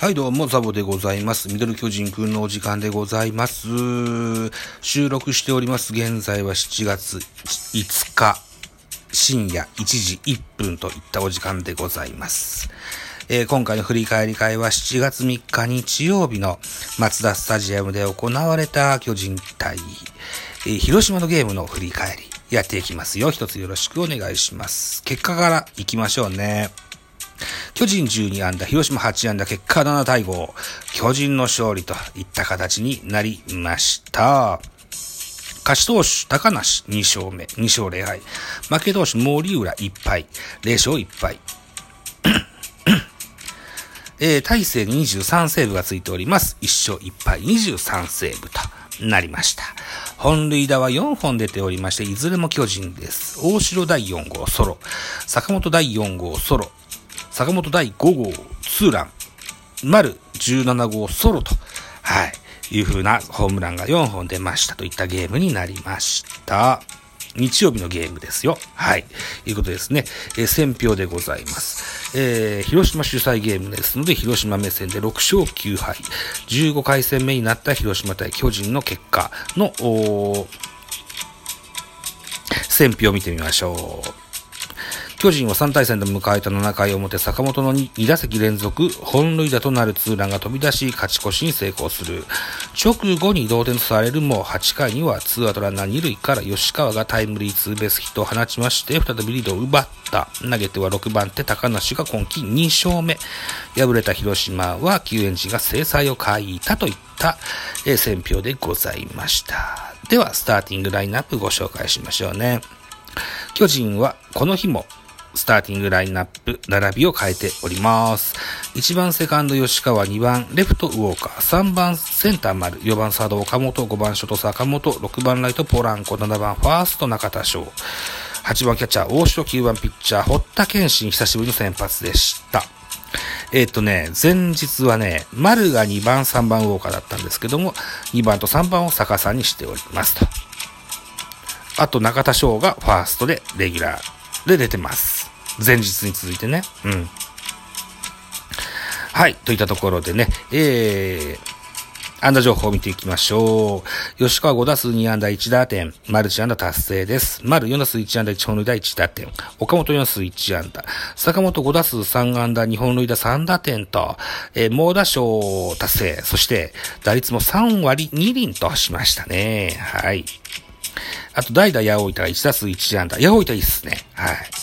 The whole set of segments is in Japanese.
はい、どうも、ザボでございます。ミドル巨人くんのお時間でございます。収録しております。現在は7月5日、深夜1時1分といったお時間でございます。えー今回の振り返り会は7月3日日曜日の松田スタジアムで行われた巨人対、えー広島のゲームの振り返りやっていきますよ。一つよろしくお願いします。結果から行きましょうね。巨人12安打、広島8安打、結果7対5。巨人の勝利といった形になりました。勝ち投手、高梨2勝目、2勝0敗。負け投手、森浦1敗、0勝1敗。えー、大勢23セーブがついております。1勝1敗、23セーブとなりました。本塁打は4本出ておりまして、いずれも巨人です。大城第4号ソロ、坂本第4号ソロ、坂本第5号ツーラン、丸17号ソロと、はい、いう風なホームランが4本出ましたといったゲームになりました。日曜日のゲームですよ。はい。いうことですね。えー、選票でございます。えー、広島主催ゲームですので、広島目線で6勝9敗、15回戦目になった広島対巨人の結果の、選票を見てみましょう。巨人は3対戦で迎えた7回表、坂本の 2, 打席連続本塁打となるツーランが飛び出し、勝ち越しに成功する。直後に同点とされるも、8回にはツーアウトランナー2塁から吉川がタイムリーツーベースヒットを放ちまして、再びリードを奪った。投げては6番手高梨が今季2勝目。敗れた広島は救援陣が制裁を書いたといった、えー選評でございました。では、スターティングラインナップご紹介しましょうね。巨人はこの日もスターティングラインナップ並びを変えております。1番セカンド吉川、2番レフトウォーカー、3番センター丸、4番サード岡本、5番ショート坂本、6番ライトポランコ、7番ファースト中田翔、8番キャッチャー。大城、9番ピッチャー。堀田健信、久しぶりの先発でした。えっ、とね、前日はね、丸が2番、3番ウォーカーだったんですけども、2番と3番を逆さにしておりますと。あと中田翔がファーストでレギュラーで出てます。前日に続いてね。うん。はい。といったところでね、えー、安打情報を見ていきましょう。吉川5打数2安打1打点。マルチ安打達成です。丸4打数1安打1本塁打1打点。岡本4打数1安打。坂本5打数3安打2本塁打3打点と、えー、猛打賞達成。そして、打率も3割2厘としましたね。はい。あと、代打、八百板が1打数1安打。八百板いいっすね。はい。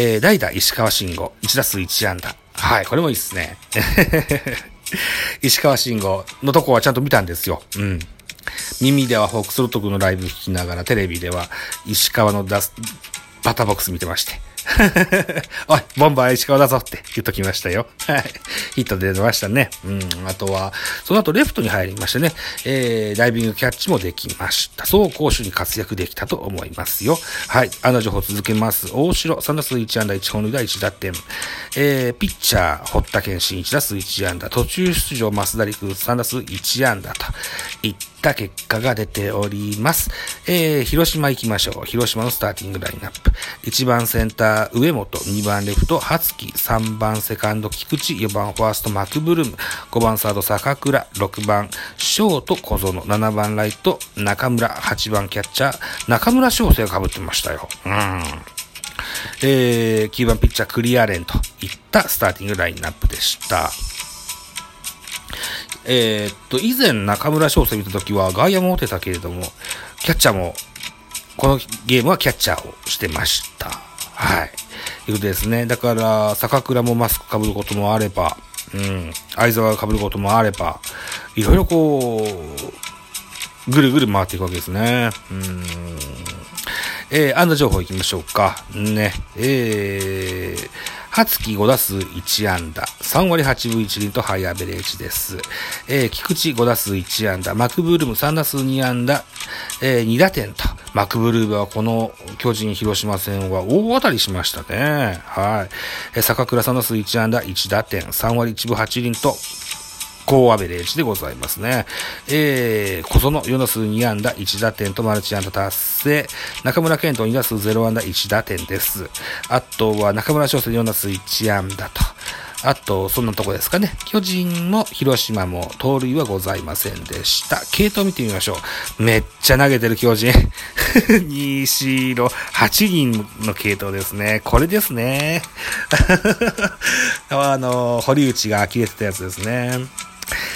えー、代打、石川慎吾、1打数1安打。はい、これもいいっすね。石川慎吾のとこはちゃんと見たんですよ。うん。耳ではホークスロット君のライブ聞きながら、テレビでは石川のダス、バターボックス見てまして。おい、ボンバー石川だぞって言っときましたよ。はい。ヒット出ましたね。うん。あとは、その後レフトに入りましてね、えー、ダイビングキャッチもできました。走攻守に活躍できたと思いますよ。はい。あの情報続けます。大城、3打数1安打1本塁打1打点。えー、ピッチャー、堀田健信1打数1安打。途中出場、増田陸3打数1安打といった結果が出ております。えー、広島行きましょう。広島のスターティングラインナップ。1番センター、上本、2番レフト、初木、3番セカンド、菊池、4番ファースト、マクブルーム、5番サード、坂倉、6番ショート、小園、7番ライト、中村、8番キャッチャー、中村翔成が被ってましたよ。うん。えー、9番ピッチャー、クリアレンといったスターティングラインナップでした。えー、っと、以前中村翔成見た時は外野も持ってたけれども、キャッチャーも、このゲームはキャッチャーをしてました。はい。ということですね。だから、坂倉もマスク被ることもあれば、うん、相沢が被ることもあれば、いろいろこう、ぐるぐる回っていくわけですね。うん。えー、安打情報いきましょうか。ね。えー、初期5打数1安打、3割8分1厘とハイアベレージです。えー、菊池5打数1安打、マクブルーム3打数2安打、えー、2打点と、マクブルームはこの巨人広島戦は大当たりしましたね。はい。え、坂倉3打数1安打、1打点、3割1分8厘と、高アベレージでございますね。えー、小園4打数2安打1打点とマルチ安打達成。中村健人2打数0安打1打点です。あとは中村翔成4打数1安打と。あと、そんなとこですかね。巨人も広島も盗塁はございませんでした。系統見てみましょう。めっちゃ投げてる巨人。西色、8人の系統ですね。これですね。あの、堀内が呆れてたやつですね。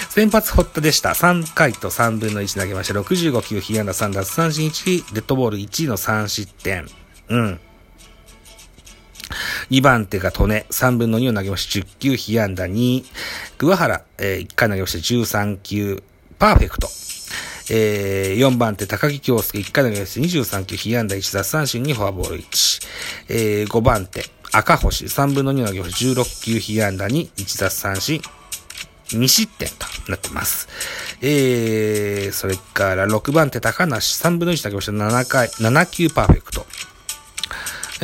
先発堀田でした。3回と3分の1投げました。65球、被安打3奪三振1、デッドボール1の3失点。うん。2番手が利根、3分の2を投げました。10球、被安打2。桑原、えー、1回投げました。13球、パーフェクト。えー、4番手、高木京介、1回投げました。23球、被安打1奪三振2、フォアボール1。えー、5番手、赤星、3分の2を投げました。16球、被安打2、1奪三振、2失点となってます。えー、それから6番手高梨、3分の1投げました。7回、7球パーフェクト。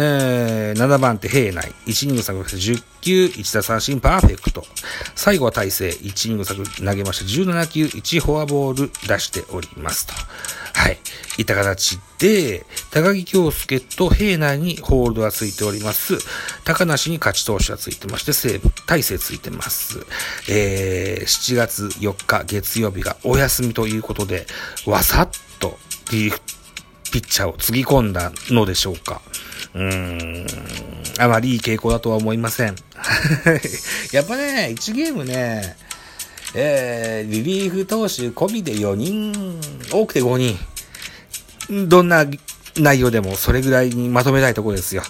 えー、7番手平内、1イニング下げました10球、1打三振パーフェクト。最後は大勢、1イニング下げ投げました17球、1フォアボール出しておりますと。はい。いった形で、高木京介と平内にホールドがついております。高梨に勝ち投手がついてまして、西武、大勢ついてます。えー、7月4日月曜日がお休みということで、わさっとリリーフピッチャーをつぎ込んだのでしょうか。うん、あまりいい傾向だとは思いません。やっぱね、1ゲームね、えー、リリーフ投手込みで4人、多くて5人。どんな内容でもそれぐらいにまとめたいところですよ。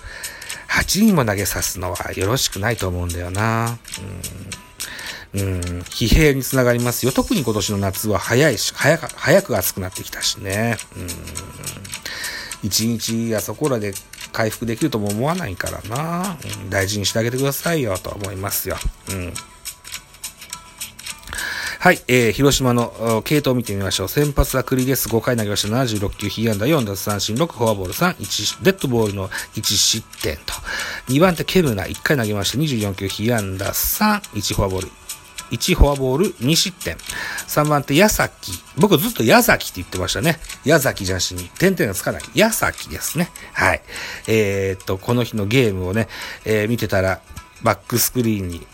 8人も投げさすのはよろしくないと思うんだよな。うん。うん、疲弊につながりますよ。特に今年の夏は早いし、早く、早く暑くなってきたしね。うん。一日あそこらで回復できるとも思わないからな、うん、大事にしてあげてくださいよ、と思いますよ。うん。はい、えー、広島の系統を見てみましょう。先発は栗です。5回投げました。76球、被安打4奪三振6、フォアボール3、1、デッドボールの1失点と。2番手、ケムナ、1回投げました。24球、被安打3、1フォアボール1フォアボール2失点。3番手、矢崎。僕ずっと矢崎って言ってましたね。矢崎じゃしに、点々がつかない。矢崎ですね。はい。えー、っと、この日のゲームをね、えー、見てたら、バックスクリーンに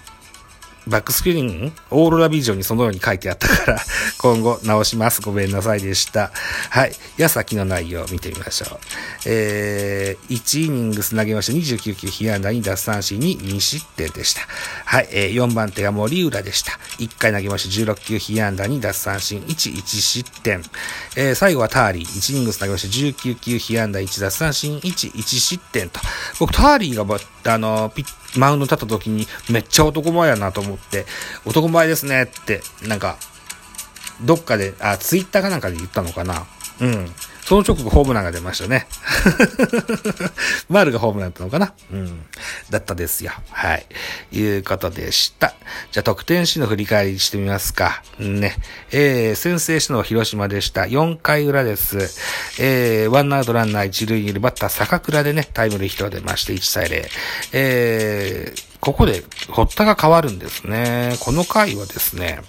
バックスクリーンオーロラビジョンにそのように書いてあったから、今後直します。ごめんなさいでした。はい。矢先の内容を見てみましょう。えー、1イニングス投げました29球、被安打2奪三振に2失点でした。はい。えー、4番手が森浦でした。1回投げました16球、被安打2奪三振1、1失点。えー、最後はターリー。1イニングス投げました19球、被安打1奪三振1、1失点と。僕、ターリーが、あの、ピッマウンド立った時にめっちゃ男前やなと思うって、男前ですねって、なんか、どっかで、あ、ツイッターかなんかで言ったのかな。うん。その直後ホームランが出ましたね。丸がホームランだったのかな？うん。だったですよ。はい。いうことでした。じゃあ得点詞の振り返りしてみますか。ね。えー、先制したのは広島でした。4回裏です。えー、ワンアウトランナー一塁にいるバッター坂倉でね、タイムリーヒットが出まして1対0。えー、ここで堀田が変わるんですね。この回はですね、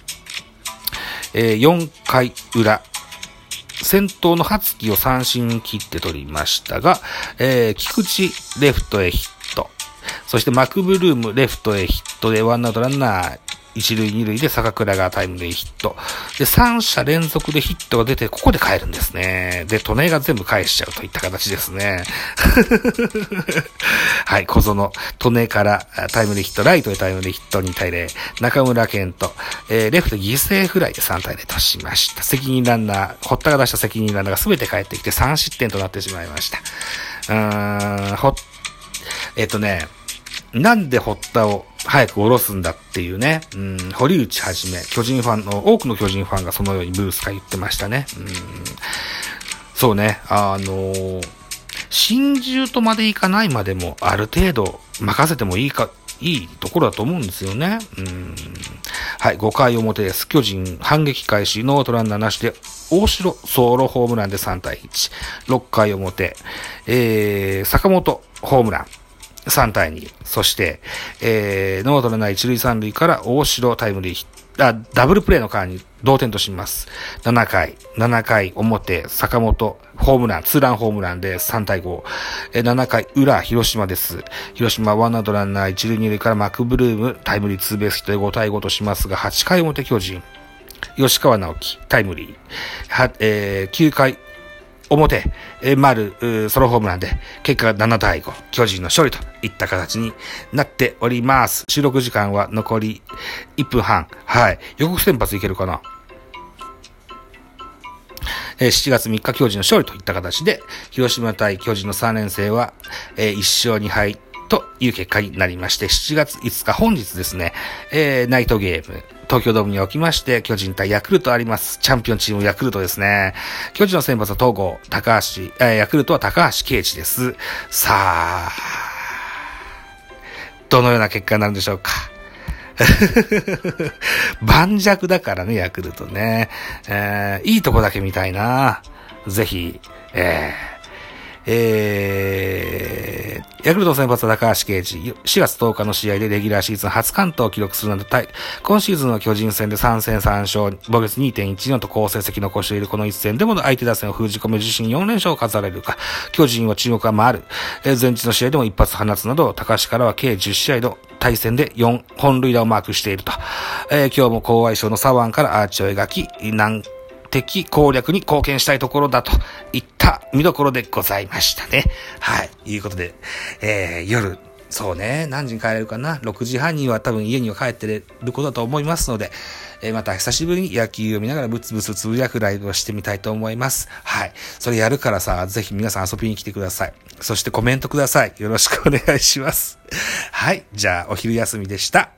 えー、4回裏、先頭の初期を三振切って取りましたが、えー、菊池レフトへヒット。そしてマクブルームレフトへヒットでワンアウトランナー一塁二塁で坂倉がタイムリーヒット。で、三者連続でヒットが出て、ここで帰るんですね。で、トネが全部返しちゃうといった形ですね。はい、小園、トネからタイムリーヒット、ライトへタイムリーヒット2対0、中村健と、えー、レフト犠牲フライで3対0としました。責任ランナー、堀田が出した責任ランナーが全て帰ってきて3失点となってしまいました。うーん、ほ、えっ、とね、なんで堀田を早く下ろすんだっていうね、うん、堀内はじめ、巨人ファンの、多くの巨人ファンがそのようにブースか言ってましたね。うん、そうね、あのー、真珠とまでいかないまでも、ある程度任せてもいいか、いいところだと思うんですよね。うん。はい、5回表です。巨人反撃開始、ノートランナーなしで、大城ソロホームランで3対1。6回表、えー、坂本ホームラン。3対2。そして、えー、ノーアウト一塁三塁から大城タイムリーヒット。あ、ダブルプレーの間に同点とします。7回、7回表、坂本、ホームラン、ツーランホームランで3対5。え7回裏、広島です。広島ワンアウトランナー1塁2塁からマックブルーム、タイムリーツーベースヒットで5対5としますが、8回表巨人、吉川直樹、タイムリー。は、えー、9回表、えー、丸、ソロホームランで、結果が7対5、巨人の勝利といった形になっております。収録時間は残り1分半。はい。予告先発いけるかな？えー、7月3日巨人の勝利といった形で、広島対巨人の3連戦は、えー、1勝2敗という結果になりまして、7月5日本日ですね、えー、ナイトゲーム、東京ドームにおきまして、巨人対ヤクルトあります。チャンピオンチームヤクルトですね。巨人の先発は東郷、高橋、えー、ヤクルトは高橋啓治です。さあ、どのような結果になるんでしょうか。盤石だからね、ヤクルトね。えー、いいとこだけ見たいな。ぜひ、えーえー、ヤクルト先発は高橋啓治、4月10日の試合でレギュラーシーズン初完投を記録するなど、今シーズンの巨人戦で3戦3勝、防御率2.14と好成績残しているこの一戦でも相手打線を封じ込め自身4連勝を飾れるか、巨人は注目は回る。えー、前日の試合でも一発放つなど、高橋からは計10試合の対戦で4本塁打をマークしていると。えー、今日も高愛称の左腕からアーチを描き、南敵攻略に貢献したいところだといった見どころでございましたね。はい。いうことで、えー、夜、そうね、何時に帰れるかな ?6 時半には多分家には帰ってることだと思いますので、えー、また久しぶりに野球を見ながらブツブツつぶやくライブをしてみたいと思います。はい。それやるからさ、ぜひ皆さん遊びに来てください。そしてコメントください。よろしくお願いします。はい。じゃあ、お昼休みでした。